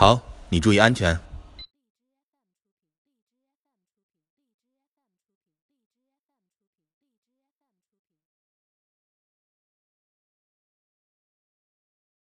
好你注意安全。